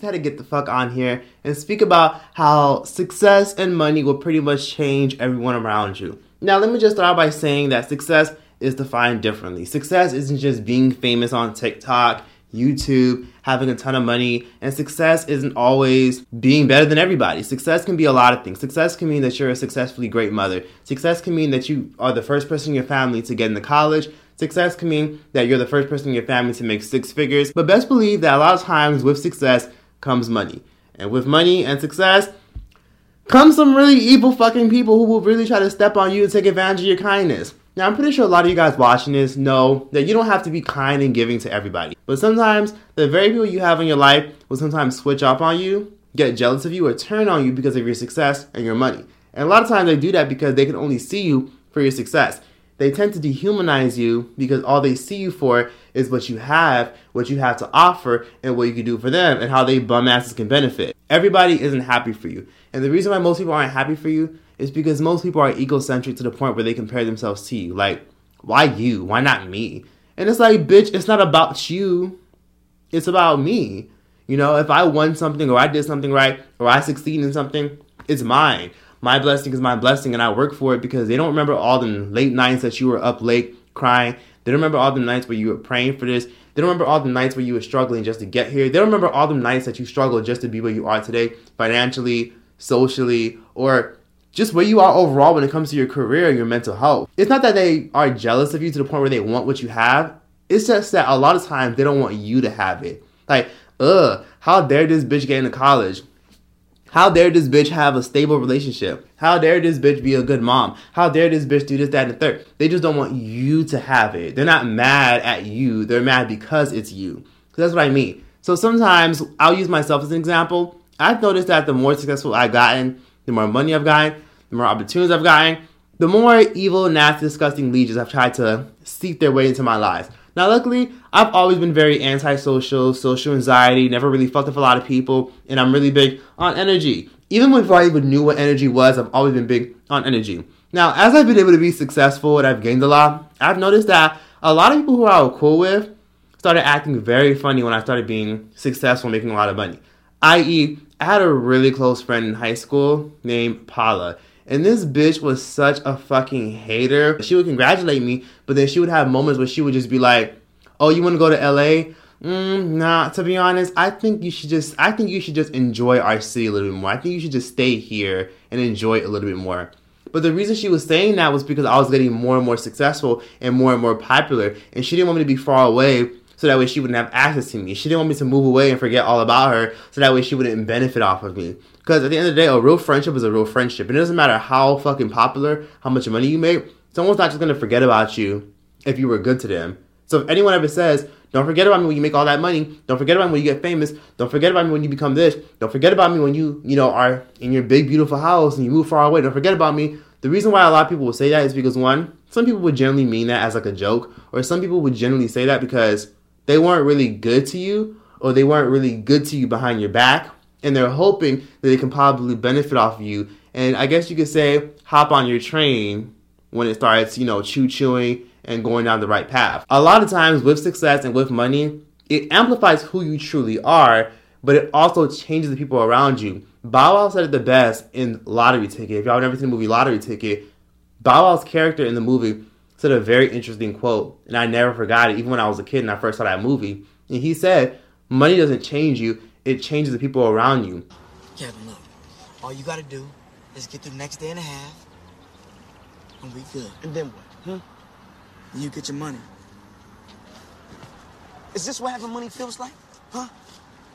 just had to get the fuck on here and speak about how success and money will pretty much change everyone around you. Now, let me just start by saying that success is defined differently. Success isn't just being famous on TikTok, YouTube, having a ton of money, and success isn't always being better than everybody. Success can be a lot of things. Success can mean that you're a successfully great mother. Success can mean that you are the first person in your family to get into college. Success can mean that you're the first person in your family to make six figures. But best believe that a lot of times with success comes money. And with money and success, come some really evil fucking people who will really try to step on you and take advantage of your kindness. Now, I'm pretty sure a lot of you guys watching this know that you don't have to be kind and giving to everybody. But sometimes the very people you have in your life will sometimes switch up on you, get jealous of you, or turn on you because of your success and your money. And a lot of times they do that because they can only see you for your success. They tend to dehumanize you because all they see you for is what you have, what you have to offer, and what you can do for them, and how they bum asses can benefit. Everybody isn't happy for you. And the reason why most people aren't happy for you is because most people are egocentric to the point where they compare themselves to you. Like, why you? Why not me? And it's like, bitch, it's not about you. It's about me. You know, if I won something or I did something right or I succeed in something, it's mine. My blessing is my blessing and I work for it because they don't remember all the late nights that you were up late crying. They don't remember all the nights where you were praying for this. They don't remember all the nights where you were struggling just to get here. They don't remember all the nights that you struggled just to be where you are today, financially, socially, or just where you are overall when it comes to your career and your mental health. It's not that they are jealous of you to the point where they want what you have. It's just that a lot of times they don't want you to have it. Like, ugh, how dare this bitch get into college? How dare this bitch have a stable relationship? How dare this bitch be a good mom? How dare this bitch do this, that, and the third? They just don't want you to have it. They're not mad at you. They're mad because it's you. So that's what I mean. So sometimes I'll use myself as an example. I've noticed that the more successful I've gotten, the more money I've gotten, the more opportunities I've gotten, the more evil, nasty, disgusting legions have tried to seep their way into my life. Now, luckily, I've always been very antisocial, social anxiety, never really fucked with a lot of people, and I'm really big on energy. Even before I even knew what energy was, I've always been big on energy. Now, as I've been able to be successful and I've gained a lot, I've noticed that a lot of people who I was cool with started acting very funny when I started being successful, making a lot of money. I.e., I had a really close friend in high school named Paula. And this bitch was such a fucking hater. She would congratulate me, but then she would have moments where she would just be like, "Oh, you want to go to LA?" Mm, nah, to be honest, I think you should just I think you should just enjoy our city a little bit more. I think you should just stay here and enjoy it a little bit more. But the reason she was saying that was because I was getting more and more successful and more and more popular, and she didn't want me to be far away so that way she wouldn't have access to me. She didn't want me to move away and forget all about her so that way she wouldn't benefit off of me. Because at the end of the day, a real friendship is a real friendship. And it doesn't matter how fucking popular, how much money you make, someone's not just gonna forget about you if you were good to them. So if anyone ever says, don't forget about me when you make all that money. Don't forget about me when you get famous. Don't forget about me when you become this. Don't forget about me when you, you know, are in your big, beautiful house and you move far away. Don't forget about me. The reason why a lot of people will say that is because one, some people would generally mean that as like a joke, or some people would generally say that because they weren't really good to you or they weren't really good to you behind your back and they're hoping that they can probably benefit off of you. And i guess you could say hop on your train when it starts you know chew chewing and going down the right path. A lot of times with success and with money it amplifies who you truly are but it also changes the people around you. Bow wow said it the best in lottery ticket. If y'all have never seen the movie lottery ticket bow wow's character in the movie said a very interesting quote, and I never forgot it, even when I was a kid and I first saw that movie. And he said, Money doesn't change you, it changes the people around you. Kevin, look, all you gotta do is get through the next day and a half, and we good. And then what? Huh? And you get your money. Is this what having money feels like? Huh?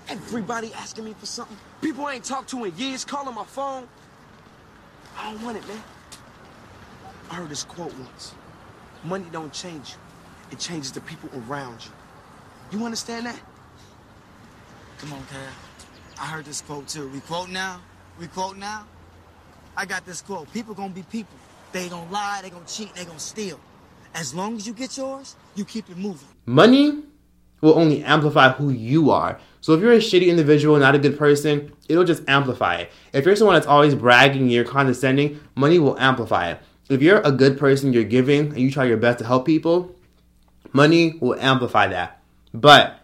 Everybody asking me for something. People I ain't talked to in years calling my phone. I don't want it, man. I heard this quote once. Money don't change you. It changes the people around you. You understand that? Come on, Kev. I heard this quote too. We quote now. We quote now. I got this quote. People gonna be people. They gonna lie. They gonna cheat. They gonna steal. As long as you get yours, you keep it moving. Money will only amplify who you are. So if you're a shitty individual, not a good person, it'll just amplify it. If you're someone that's always bragging, you're condescending, money will amplify it if you're a good person, you're giving, and you try your best to help people, money will amplify that. But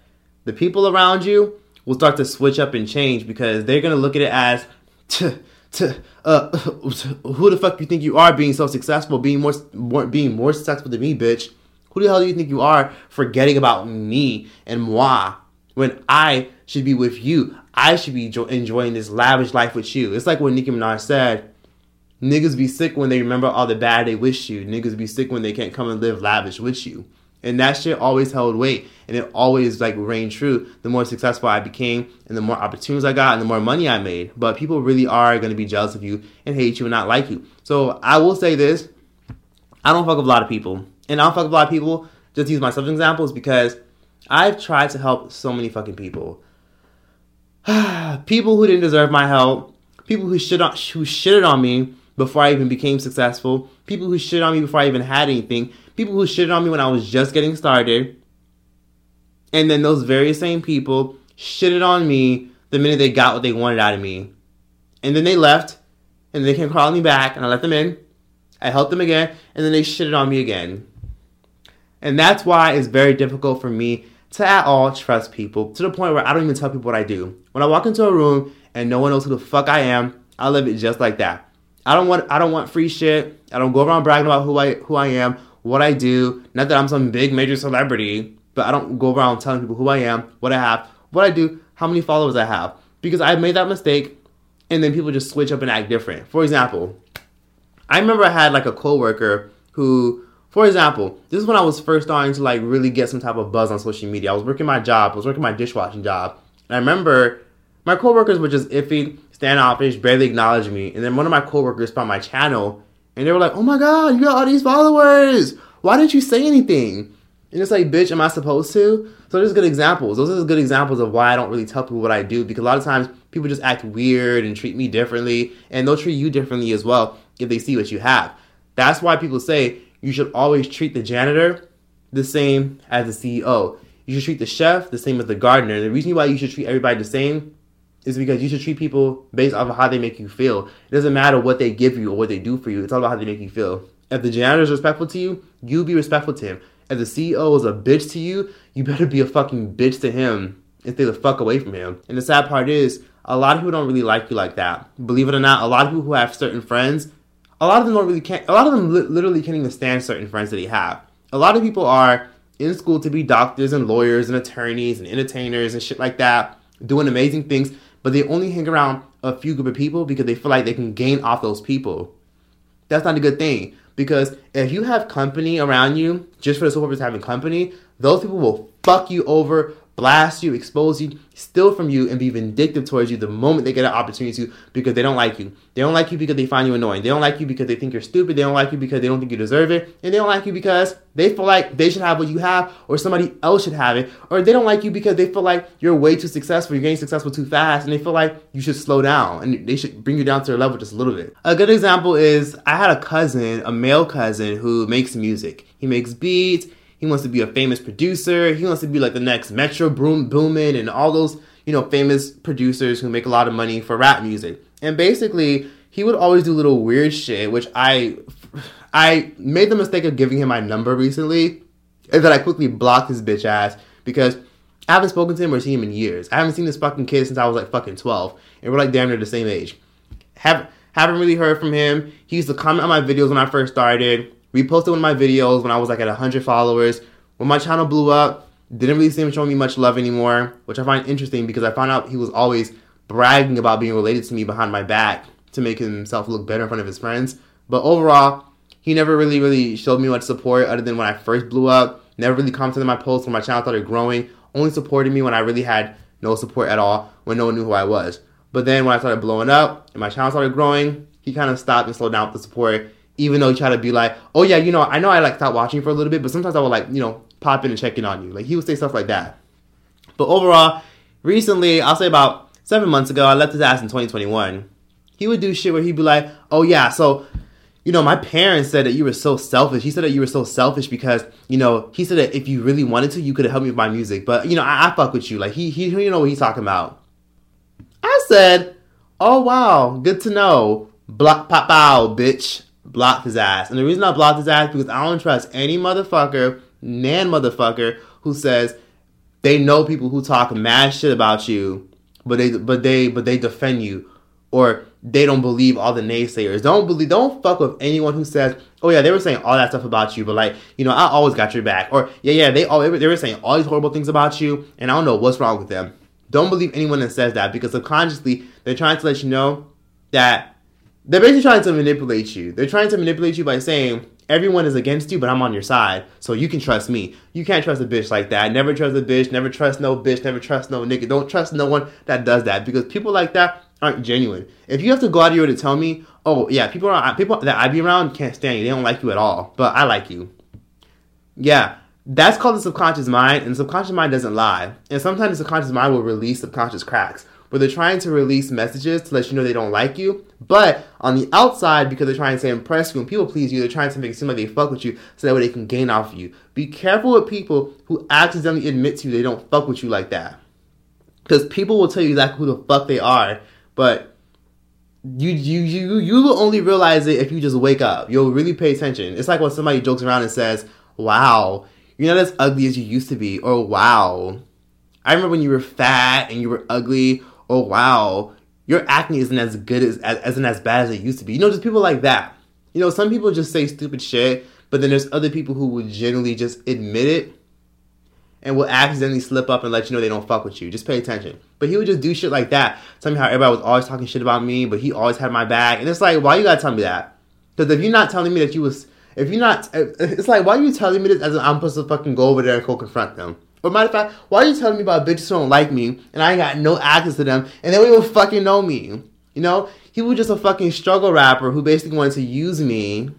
the people around you will start to switch up and change because they're gonna look at it as to to uh who the fuck you think you are being so successful, being more, more being more successful than me, bitch. Who the hell do you think you are forgetting about me and moi when I should be with you? I should be enjoying this lavish life with you. It's like what Nicki Minaj said. Niggas be sick when they remember all the bad they wish you. Niggas be sick when they can't come and live lavish with you. And that shit always held weight and it always like reigned true the more successful I became and the more opportunities I got and the more money I made. But people really are gonna be jealous of you and hate you and not like you. So I will say this. I don't fuck with a lot of people. And I don't fuck with a lot of people, just use myself as examples because I've tried to help so many fucking people. people who didn't deserve my help, people who shit on who shitted on me before I even became successful, people who shit on me before I even had anything, people who shitted on me when I was just getting started. And then those very same people shitted on me the minute they got what they wanted out of me. And then they left, and they came calling me back, and I let them in. I helped them again, and then they shitted on me again. And that's why it's very difficult for me to at all trust people to the point where I don't even tell people what I do. When I walk into a room and no one knows who the fuck I am, I live it just like that. I don't want I don't want free shit. I don't go around bragging about who I who I am, what I do. Not that I'm some big major celebrity, but I don't go around telling people who I am, what I have, what I do, how many followers I have. Because I made that mistake and then people just switch up and act different. For example, I remember I had like a coworker who for example, this is when I was first starting to like really get some type of buzz on social media. I was working my job, I was working my dishwashing job. And I remember my coworkers were just iffy, standoffish, barely acknowledged me. And then one of my coworkers found my channel and they were like, Oh my god, you got all these followers. Why didn't you say anything? And it's like, bitch, am I supposed to? So there's good examples. Those are good examples of why I don't really tell people what I do because a lot of times people just act weird and treat me differently and they'll treat you differently as well if they see what you have. That's why people say you should always treat the janitor the same as the CEO. You should treat the chef the same as the gardener. The reason why you should treat everybody the same is because you should treat people based off of how they make you feel. It doesn't matter what they give you or what they do for you. It's all about how they make you feel. If the janitor is respectful to you, you be respectful to him. If the CEO is a bitch to you, you better be a fucking bitch to him and stay the fuck away from him. And the sad part is, a lot of people don't really like you like that. Believe it or not, a lot of people who have certain friends a lot of them don't really can't. A lot of them li- literally can't even stand certain friends that they have. A lot of people are in school to be doctors and lawyers and attorneys and entertainers and shit like that, doing amazing things, but they only hang around a few group of people because they feel like they can gain off those people. That's not a good thing because if you have company around you just for the sole purpose of having company, those people will fuck you over blast you, expose you, steal from you, and be vindictive towards you the moment they get an opportunity to because they don't like you. They don't like you because they find you annoying. They don't like you because they think you're stupid. They don't like you because they don't think you deserve it. And they don't like you because they feel like they should have what you have or somebody else should have it. Or they don't like you because they feel like you're way too successful, you're getting successful too fast, and they feel like you should slow down and they should bring you down to their level just a little bit. A good example is I had a cousin, a male cousin, who makes music. He makes beats he wants to be a famous producer. He wants to be like the next Metro Boom Boomin and all those, you know, famous producers who make a lot of money for rap music. And basically, he would always do little weird shit, which I I made the mistake of giving him my number recently, and then I quickly blocked his bitch ass because I haven't spoken to him or seen him in years. I haven't seen this fucking kid since I was like fucking 12, and we're like damn near the same age. Have haven't really heard from him. He used to comment on my videos when I first started reposted one of my videos when I was like at 100 followers. When my channel blew up, didn't really see him showing me much love anymore, which I find interesting because I found out he was always bragging about being related to me behind my back to make himself look better in front of his friends. But overall, he never really, really showed me much support other than when I first blew up. Never really commented on my posts when my channel started growing. Only supported me when I really had no support at all, when no one knew who I was. But then when I started blowing up and my channel started growing, he kind of stopped and slowed down with the support even though he tried to be like, oh yeah, you know, I know I like stopped watching for a little bit, but sometimes I would like, you know, pop in and check in on you. Like he would say stuff like that. But overall, recently, I'll say about seven months ago, I left his ass in 2021. He would do shit where he'd be like, oh yeah, so you know, my parents said that you were so selfish. He said that you were so selfish because, you know, he said that if you really wanted to, you could have helped me with my music. But, you know, I, I fuck with you. Like, he, he, you know what he's talking about. I said, oh, wow, good to know. Block, pop, out, bitch blocked his ass. And the reason I blocked his ass because I don't trust any motherfucker, nan motherfucker, who says they know people who talk mad shit about you, but they but they but they defend you, or they don't believe all the naysayers. Don't believe. Don't fuck with anyone who says, "Oh yeah, they were saying all that stuff about you," but like you know, I always got your back. Or yeah, yeah, they all they were saying all these horrible things about you, and I don't know what's wrong with them. Don't believe anyone that says that because subconsciously they're trying to let you know that they're basically trying to manipulate you. They're trying to manipulate you by saying, everyone is against you, but I'm on your side, so you can trust me. You can't trust a bitch like that. Never trust a bitch. Never trust no bitch. Never trust no nigga. Don't trust no one that does that because people like that aren't genuine. If you have to go out of your way to tell me, oh yeah, people are people that I be around can't stand you. They don't like you at all, but I like you. Yeah, that's called the subconscious mind, and the subconscious mind doesn't lie. And sometimes the subconscious mind will release subconscious cracks where they're trying to release messages to let you know they don't like you. But on the outside, because they're trying to impress you and people please you, they're trying to make it seem like they fuck with you so that way they can gain off of you. Be careful with people who accidentally admit to you they don't fuck with you like that. Because people will tell you exactly who the fuck they are, but you you you you will only realize it if you just wake up. You'll really pay attention. It's like when somebody jokes around and says, "Wow, you're not as ugly as you used to be," or "Wow, I remember when you were fat and you were ugly," oh wow, your acne isn't as good as, as isn't as bad as it used to be. You know, just people like that. You know, some people just say stupid shit, but then there's other people who would generally just admit it and will accidentally slip up and let you know they don't fuck with you. Just pay attention. But he would just do shit like that. Tell me how everybody was always talking shit about me, but he always had my back. And it's like, why you gotta tell me that? Because if you're not telling me that you was, if you're not, it's like, why are you telling me this as I'm supposed to fucking go over there and go confront them? Or matter of fact, why are you telling me about bitches who don't like me and I ain't got no access to them and they don't even fucking know me? You know, he was just a fucking struggle rapper who basically wanted to use me,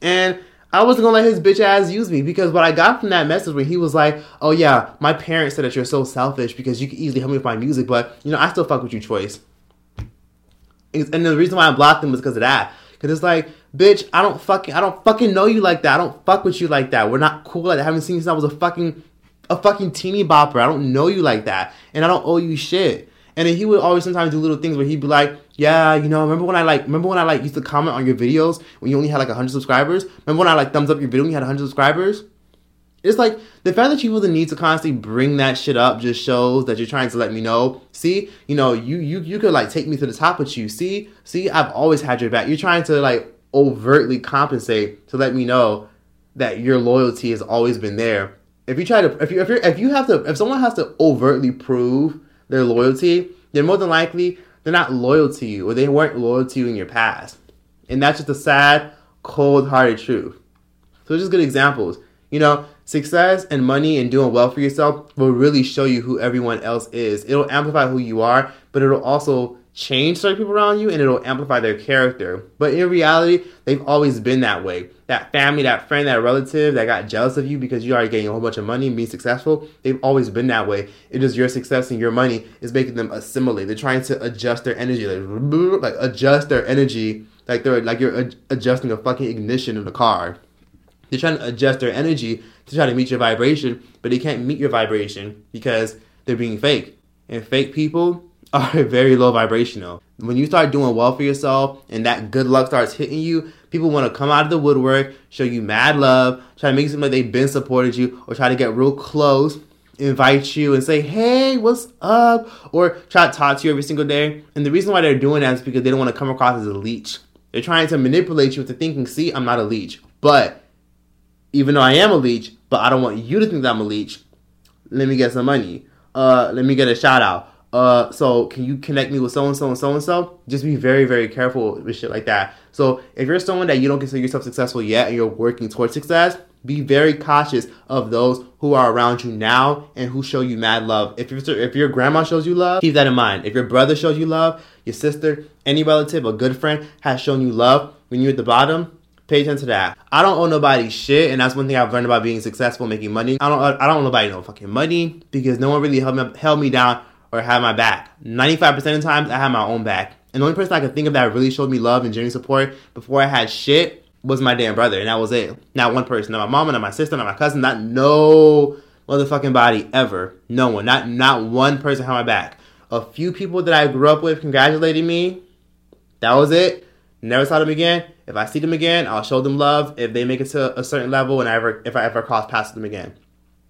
and I wasn't gonna let his bitch ass use me because what I got from that message when he was like, "Oh yeah, my parents said that you're so selfish because you can easily help me with my music, but you know I still fuck with you, Troyce." And the reason why I blocked him was because of that. Cause it's like, bitch, I don't fucking, I don't fucking know you like that. I don't fuck with you like that. We're not cool like that. I haven't seen you since I was a fucking a fucking teeny bopper. I don't know you like that, and I don't owe you shit. And then he would always sometimes do little things where he'd be like, "Yeah, you know, remember when I like, remember when I like used to comment on your videos when you only had like hundred subscribers? Remember when I like thumbs up your video when you had hundred subscribers?" It's like the fact that you feel the need to constantly bring that shit up just shows that you're trying to let me know. See, you know, you you you could like take me to the top with you. See, see, I've always had your back. You're trying to like overtly compensate to let me know that your loyalty has always been there if you try to if you if you if you have to if someone has to overtly prove their loyalty, then more than likely they're not loyal to you or they weren't loyal to you in your past. And that's just a sad, cold-hearted truth. So just good examples. You know, success and money and doing well for yourself will really show you who everyone else is. It'll amplify who you are, but it'll also change certain people around you and it'll amplify their character. But in reality, they've always been that way. That family, that friend, that relative that got jealous of you because you are getting a whole bunch of money and being successful, they've always been that way. It is your success and your money is making them assimilate. They're trying to adjust their energy, like, like adjust their energy, like they're like you're adjusting a fucking ignition in a car. They're trying to adjust their energy to try to meet your vibration, but they can't meet your vibration because they're being fake. And fake people are very low vibrational. When you start doing well for yourself and that good luck starts hitting you, people want to come out of the woodwork, show you mad love, try to make it seem like they've been supported you, or try to get real close, invite you and say, hey, what's up? Or try to talk to you every single day. And the reason why they're doing that is because they don't want to come across as a leech. They're trying to manipulate you into thinking, see, I'm not a leech. But even though I am a leech, but I don't want you to think that I'm a leech, let me get some money. Uh, let me get a shout out uh, so can you connect me with so and so and so and so? Just be very, very careful with shit like that. So if you're someone that you don't consider yourself successful yet and you're working towards success, be very cautious of those who are around you now and who show you mad love. If your if your grandma shows you love, keep that in mind. If your brother shows you love, your sister, any relative, a good friend has shown you love when you're at the bottom, pay attention to that. I don't owe nobody shit, and that's one thing I've learned about being successful, making money. I don't I don't owe nobody no fucking money because no one really held me held me down or have my back. 95% of the times, I have my own back. And the only person I could think of that really showed me love and genuine support before I had shit was my damn brother, and that was it. Not one person, not my mama, not my sister, not my cousin, not no motherfucking body ever. No one, not not one person had my back. A few people that I grew up with congratulated me. That was it. Never saw them again. If I see them again, I'll show them love. If they make it to a certain level, and I ever if I ever cross past them again.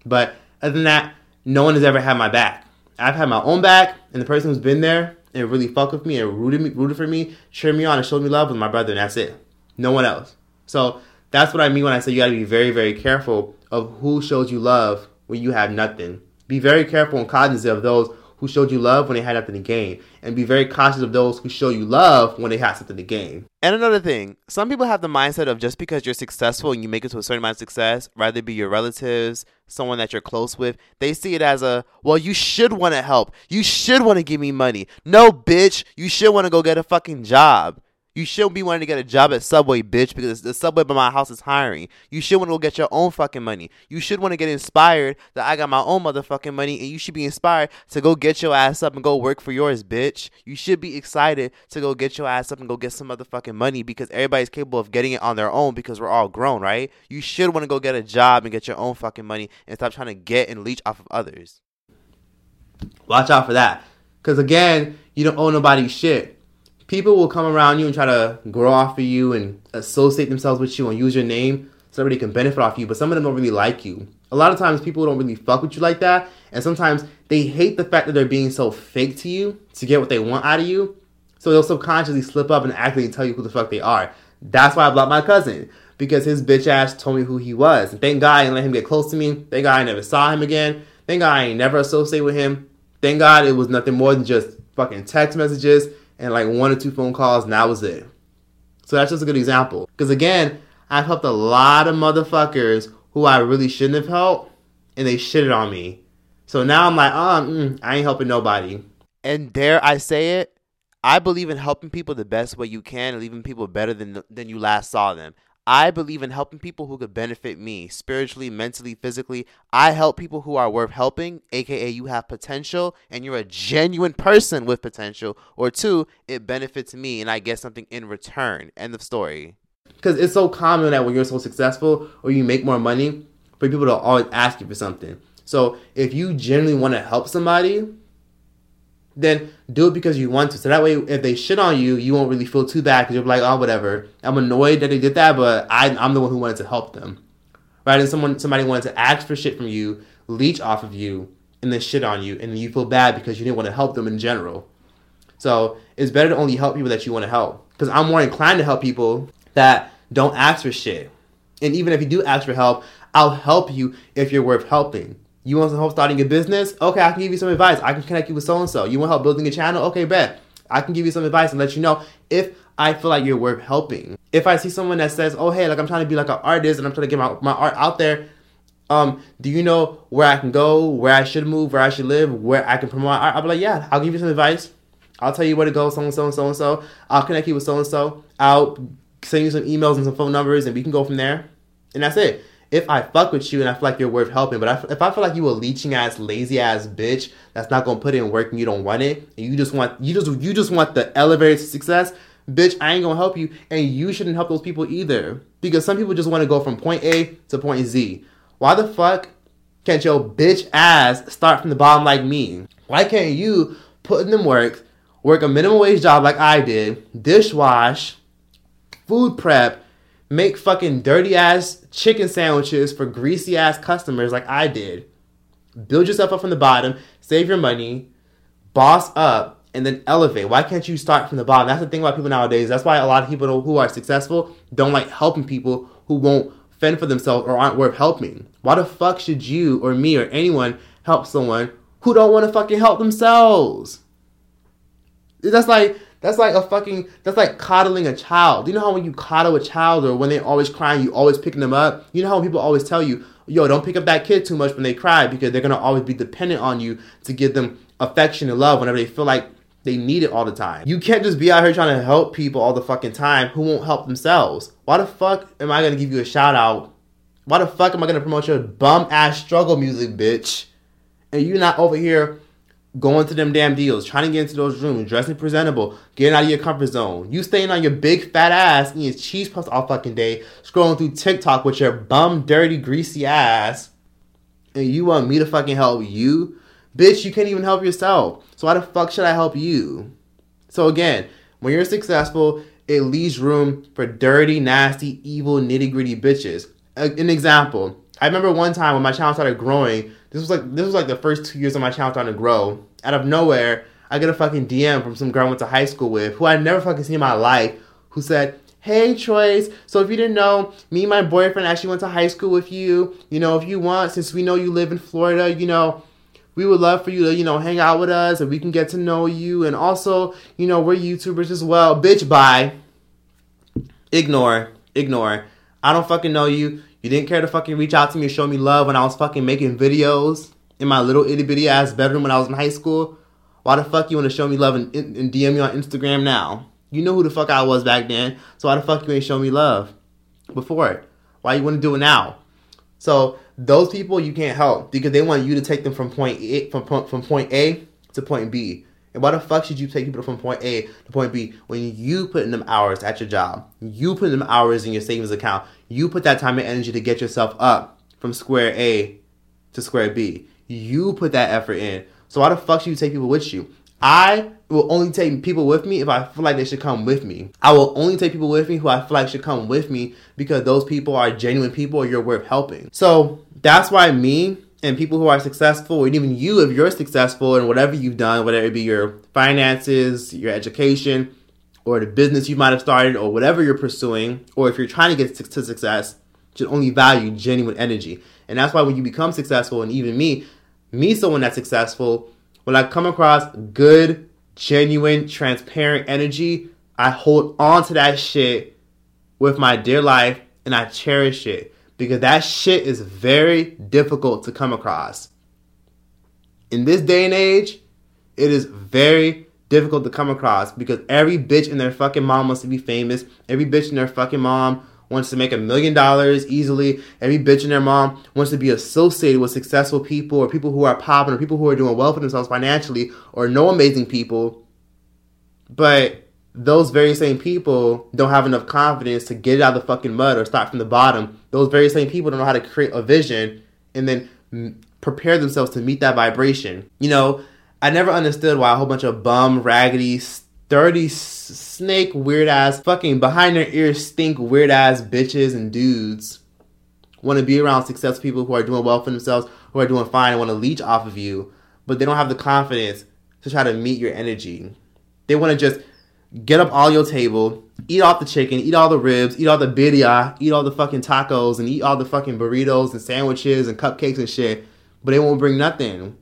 But other than that, no one has ever had my back. I've had my own back, and the person who's been there and really fucked with me and rooted me, rooted for me, cheered me on, and showed me love was my brother, and that's it. No one else. So that's what I mean when I say you got to be very, very careful of who shows you love when you have nothing. Be very careful and cognizant of those who showed you love when they had nothing to gain, and be very cautious of those who show you love when they have something to gain. And another thing, some people have the mindset of just because you're successful and you make it to a certain amount of success, rather be your relatives, someone that you're close with, they see it as a, well, you should want to help. You should want to give me money. No, bitch, you should want to go get a fucking job. You shouldn't be wanting to get a job at Subway, bitch, because the Subway by my house is hiring. You should want to go get your own fucking money. You should want to get inspired that I got my own motherfucking money, and you should be inspired to go get your ass up and go work for yours, bitch. You should be excited to go get your ass up and go get some motherfucking money because everybody's capable of getting it on their own because we're all grown, right? You should want to go get a job and get your own fucking money and stop trying to get and leech off of others. Watch out for that. Because again, you don't owe nobody shit people will come around you and try to grow off of you and associate themselves with you and use your name so everybody can benefit off you, but some of them don't really like you. A lot of times people don't really fuck with you like that, and sometimes they hate the fact that they're being so fake to you to get what they want out of you. So they'll subconsciously slip up and actually tell you who the fuck they are. That's why I blocked my cousin. Because his bitch ass told me who he was. Thank God I didn't let him get close to me. Thank God I never saw him again. Thank God I ain't never associate with him. Thank God it was nothing more than just fucking text messages and like one or two phone calls, and that was it. So that's just a good example. Because again, I've helped a lot of motherfuckers who I really shouldn't have helped, and they shitted on me. So now I'm like, oh, mm, I ain't helping nobody. And dare I say it, I believe in helping people the best way you can and leaving people better than than you last saw them. I believe in helping people who could benefit me spiritually, mentally, physically. I help people who are worth helping, aka you have potential and you're a genuine person with potential. Or two, it benefits me and I get something in return. End of story. Because it's so common that when you're so successful or you make more money, for people to always ask you for something. So if you genuinely want to help somebody, then do it because you want to. So that way, if they shit on you, you won't really feel too bad because you're like, oh, whatever. I'm annoyed that they did that, but I, I'm the one who wanted to help them, right? And someone, somebody wanted to ask for shit from you, leech off of you, and then shit on you, and you feel bad because you didn't want to help them in general. So it's better to only help people that you want to help. Because I'm more inclined to help people that don't ask for shit. And even if you do ask for help, I'll help you if you're worth helping. You want some help starting a business? Okay, I can give you some advice. I can connect you with so and so. You want help building a channel? Okay, bet. I can give you some advice and let you know if I feel like you're worth helping. If I see someone that says, "Oh, hey, like I'm trying to be like an artist and I'm trying to get my, my art out there," um, do you know where I can go, where I should move, where I should live, where I can promote art? I'll be like, yeah, I'll give you some advice. I'll tell you where to go, so and so and so and so. I'll connect you with so and so. I'll send you some emails and some phone numbers, and we can go from there. And that's it if I fuck with you and I feel like you're worth helping, but if I feel like you a leeching ass, lazy ass bitch that's not gonna put in work and you don't want it, and you just want you just you just want the elevator to success, bitch, I ain't gonna help you, and you shouldn't help those people either. Because some people just want to go from point A to point Z. Why the fuck can't your bitch ass start from the bottom like me? Why can't you put in them work, work a minimum wage job like I did, dishwash, food prep, make fucking dirty ass chicken sandwiches for greasy ass customers like I did. Build yourself up from the bottom, save your money, boss up, and then elevate. Why can't you start from the bottom? That's the thing about people nowadays. That's why a lot of people who are successful don't like helping people who won't fend for themselves or aren't worth helping. Why the fuck should you or me or anyone help someone who don't want to fucking help themselves? That's like that's like a fucking that's like coddling a child. You know how when you coddle a child or when they're always crying, you always picking them up? You know how people always tell you, yo, don't pick up that kid too much when they cry because they're gonna always be dependent on you to give them affection and love whenever they feel like they need it all the time. You can't just be out here trying to help people all the fucking time who won't help themselves. Why the fuck am I gonna give you a shout out? Why the fuck am I gonna promote your bum ass struggle music, bitch? And you not over here going to them damn deals, trying to get into those rooms, dressing presentable, getting out of your comfort zone. You staying on your big fat ass, eating cheese puffs all fucking day, scrolling through TikTok with your bum, dirty, greasy ass, and you want me to fucking help you? Bitch, you can't even help yourself. So why the fuck should I help you? So again, when you're successful, it leaves room for dirty, nasty, evil, nitty gritty bitches. An example I remember one time when my channel started growing. This was like this was like the first two years of my channel trying to grow. Out of nowhere, I get a fucking DM from some girl I went to high school with, who I never fucking seen in my life, who said, Hey Troyce, so if you didn't know, me and my boyfriend actually went to high school with you. You know, if you want, since we know you live in Florida, you know, we would love for you to, you know, hang out with us and we can get to know you. And also, you know, we're YouTubers as well. Bitch, bye. Ignore. Ignore. I don't fucking know you. You didn't care to fucking reach out to me and show me love when I was fucking making videos in my little itty bitty ass bedroom when I was in high school. Why the fuck you want to show me love and, and DM me on Instagram now? You know who the fuck I was back then. So why the fuck you ain't show me love before it? Why you want to do it now? So those people you can't help because they want you to take them from point A from from point A to point B. And why the fuck should you take people from point A to point B when you put in them hours at your job? You put in them hours in your savings account. You put that time and energy to get yourself up from square A to square B. You put that effort in. So why the fuck should you take people with you? I will only take people with me if I feel like they should come with me. I will only take people with me who I feel like should come with me because those people are genuine people you're worth helping. So that's why me and people who are successful, and even you, if you're successful in whatever you've done, whether it be your finances, your education, or the business you might have started, or whatever you're pursuing, or if you're trying to get to success, should only value genuine energy. And that's why when you become successful, and even me, me, someone that's successful, when I come across good, genuine, transparent energy, I hold on to that shit with my dear life and I cherish it because that shit is very difficult to come across. In this day and age, it is very difficult to come across because every bitch and their fucking mom wants to be famous. Every bitch and their fucking mom wants to make a million dollars easily. Every bitch and their mom wants to be associated with successful people or people who are popping or people who are doing well for themselves financially or know amazing people. But those very same people don't have enough confidence to get out of the fucking mud or start from the bottom. Those very same people don't know how to create a vision and then prepare themselves to meet that vibration. You know, I never understood why a whole bunch of bum, raggedy, dirty snake weird ass fucking behind their ears stink weird ass bitches and dudes want to be around successful people who are doing well for themselves, who are doing fine and want to leech off of you, but they don't have the confidence to try to meet your energy. They want to just get up all your table, eat off the chicken, eat all the ribs, eat all the birria, eat all the fucking tacos, and eat all the fucking burritos and sandwiches and cupcakes and shit, but they won't bring nothing.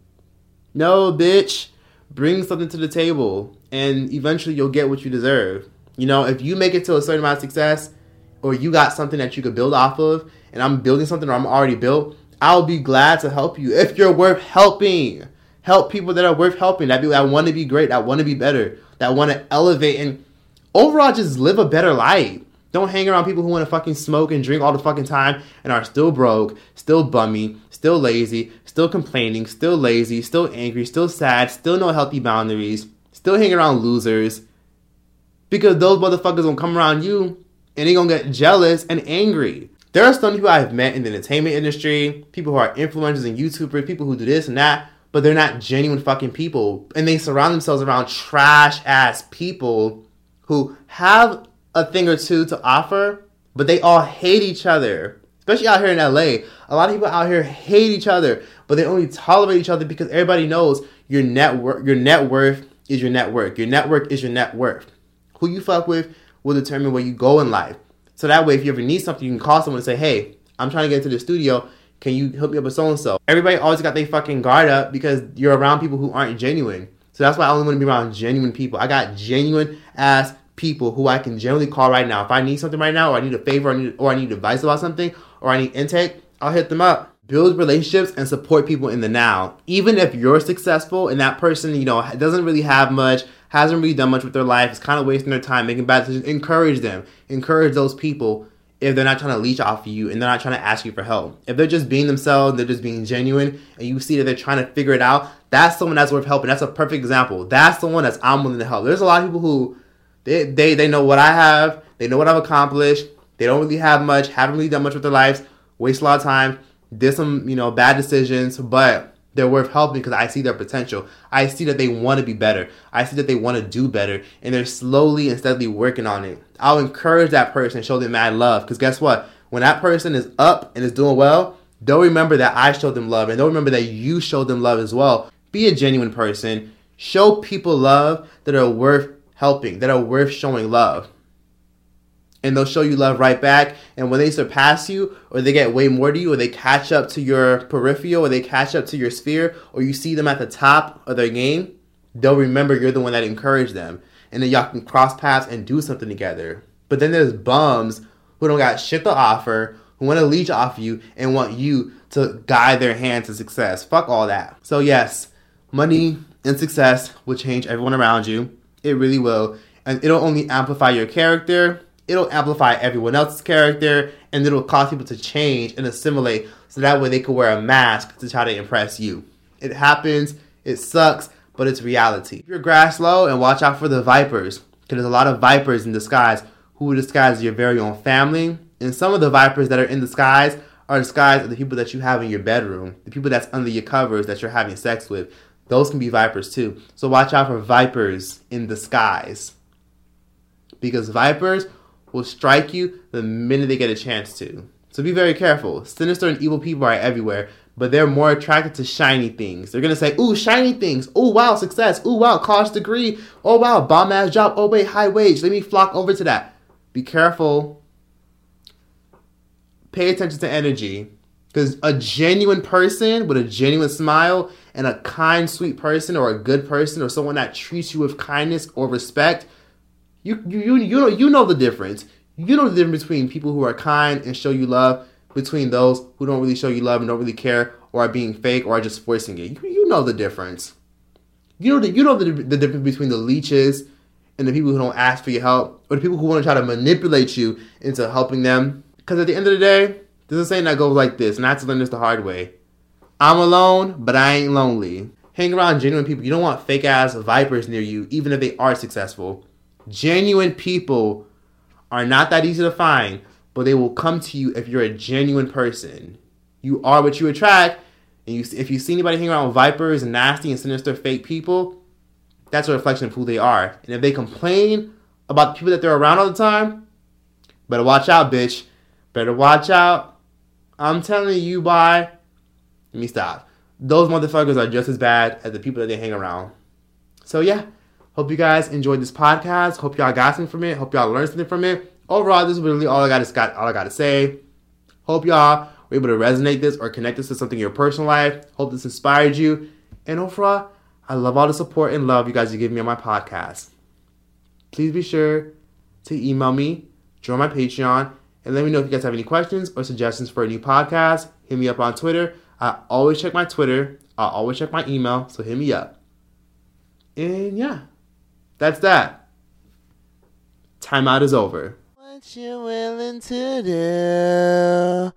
No, bitch. Bring something to the table and eventually you'll get what you deserve. You know, if you make it to a certain amount of success or you got something that you could build off of and I'm building something or I'm already built, I'll be glad to help you if you're worth helping. Help people that are worth helping, that, be, that want to be great, that want to be better, that want to elevate and overall just live a better life. Don't hang around people who want to fucking smoke and drink all the fucking time and are still broke, still bummy, still lazy, still complaining, still lazy, still angry, still sad, still no healthy boundaries, still hang around losers because those motherfuckers gonna come around you and they gonna get jealous and angry. There are some people I've met in the entertainment industry, people who are influencers and YouTubers, people who do this and that, but they're not genuine fucking people. And they surround themselves around trash ass people who have a thing or two to offer, but they all hate each other. Especially out here in LA. A lot of people out here hate each other, but they only tolerate each other because everybody knows your net worth your net worth is your network. Your network is your net worth. Who you fuck with will determine where you go in life. So that way, if you ever need something, you can call someone and say, hey, I'm trying to get into the studio. Can you hook me up with so and so? Everybody always got their fucking guard up because you're around people who aren't genuine. So that's why I only want to be around genuine people. I got genuine ass people who I can generally call right now. If I need something right now, or I need a favor, or I need, or I need advice about something, or I need intake, I'll hit them up build relationships and support people in the now. Even if you're successful and that person, you know, doesn't really have much, hasn't really done much with their life, is kind of wasting their time making bad decisions, encourage them. Encourage those people if they're not trying to leech off of you and they're not trying to ask you for help. If they're just being themselves, they're just being genuine, and you see that they're trying to figure it out, that's someone that's worth helping. That's a perfect example. That's the one that's I'm willing to help. There's a lot of people who they they, they know what I have, they know what I've accomplished, they don't really have much, haven't really done much with their lives, waste a lot of time did some, you know, bad decisions, but they're worth helping because I see their potential. I see that they want to be better. I see that they want to do better, and they're slowly and steadily working on it. I'll encourage that person, show them mad love, because guess what? When that person is up and is doing well, they'll remember that I showed them love and they'll remember that you showed them love as well. Be a genuine person. Show people love that are worth helping, that are worth showing love. And they'll show you love right back. And when they surpass you, or they get way more to you, or they catch up to your peripheral, or they catch up to your sphere, or you see them at the top of their game, they'll remember you're the one that encouraged them. And then y'all can cross paths and do something together. But then there's bums who don't got shit to offer, who want to leech off you and want you to guide their hand to success. Fuck all that. So, yes, money and success will change everyone around you. It really will. And it'll only amplify your character, it'll amplify everyone else's character, and it'll cause people to change and assimilate so that way they can wear a mask to try to impress you. It happens, it sucks, but it's reality. Keep your grass low and watch out for the vipers, because there's a lot of vipers in disguise who disguise your very own family. And some of the vipers that are in disguise are disguised of the people that you have in your bedroom, the people that's under your covers that you're having sex with. Those can be vipers too. So watch out for vipers in disguise. Because vipers will strike you the minute they get a chance to. So be very careful. Sinister and evil people are everywhere, but they're more attracted to shiny things. They're gonna say, "Ooh, shiny things! Ooh, wow, success! Ooh, wow, college degree! Oh, wow, bomb ass job! Oh, wait, high wage! Let me flock over to that." Be careful. Pay attention to energy. Because a genuine person with a genuine smile and a kind, sweet person or a good person or someone that treats you with kindness or respect, you you you, you know you know the difference. You know the difference between people who are kind and show you love between those who don't really show you love and don't really care or are being fake or are just forcing it. You, you know the difference. You know the you know the, the difference between the leeches and the people who don't ask for your help, or the people who want to try to manipulate you into helping them. Because at the end of the day, there's a saying that goes like this, and I had to learn this the hard way. I'm alone, but I ain't lonely. Hang around genuine people. You don't want fake ass vipers near you, even if they are successful. Genuine people are not that easy to find, but they will come to you if you're a genuine person. You are what you attract, and you, if you see anybody hanging around with vipers and nasty and sinister fake people, that's a reflection of who they are. And if they complain about the people that they're around all the time, better watch out, bitch. Better watch out. I'm telling you, bye. Let me stop. Those motherfuckers are just as bad as the people that they hang around. So yeah, hope you guys enjoyed this podcast. Hope y'all got something from it. Hope y'all learned something from it. Overall, this is really all I got. Got all I got to say. Hope y'all were able to resonate this or connect this to something in your personal life. Hope this inspired you. And overall, I love all the support and love you guys are giving me on my podcast. Please be sure to email me, join my Patreon, and let me know if you guys have any questions or suggestions for a new podcast. Hit me up on Twitter. I always check my Twitter. I always check my email, so hit me up. And yeah, that's that. Timeout is over. What you willing to do?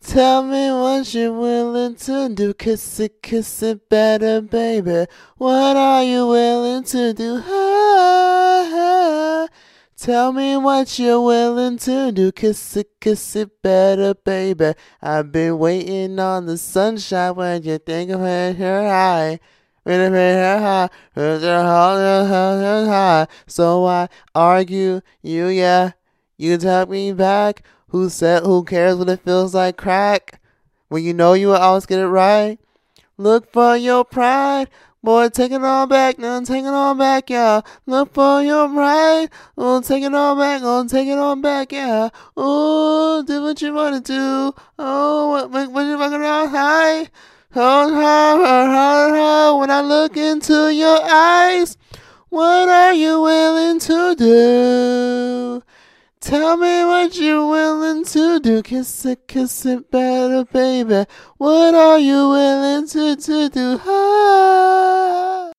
Tell me what you're willing to do. Kiss it, kiss it better, baby. What are you willing to do? Ah, ah. Tell me what you're willing to do. Kiss it, kiss it better, baby. I've been waiting on the sunshine when you think of it here high. So I argue you, yeah. You talk me back. Who said who cares what it feels like crack? When you know you will always get it right. Look for your pride. Boy, take it all back, now take it all back, yeah. Look for your pride. Oh, take it all back, oh, take it all back, yeah. Oh, do what you wanna do. Oh, what, what, what you fucking high, high, when I look into your eyes, what are you willing to do? Tell me what you're willing to do. Kiss it, kiss it better, baby. What are you willing to, to do? Ah.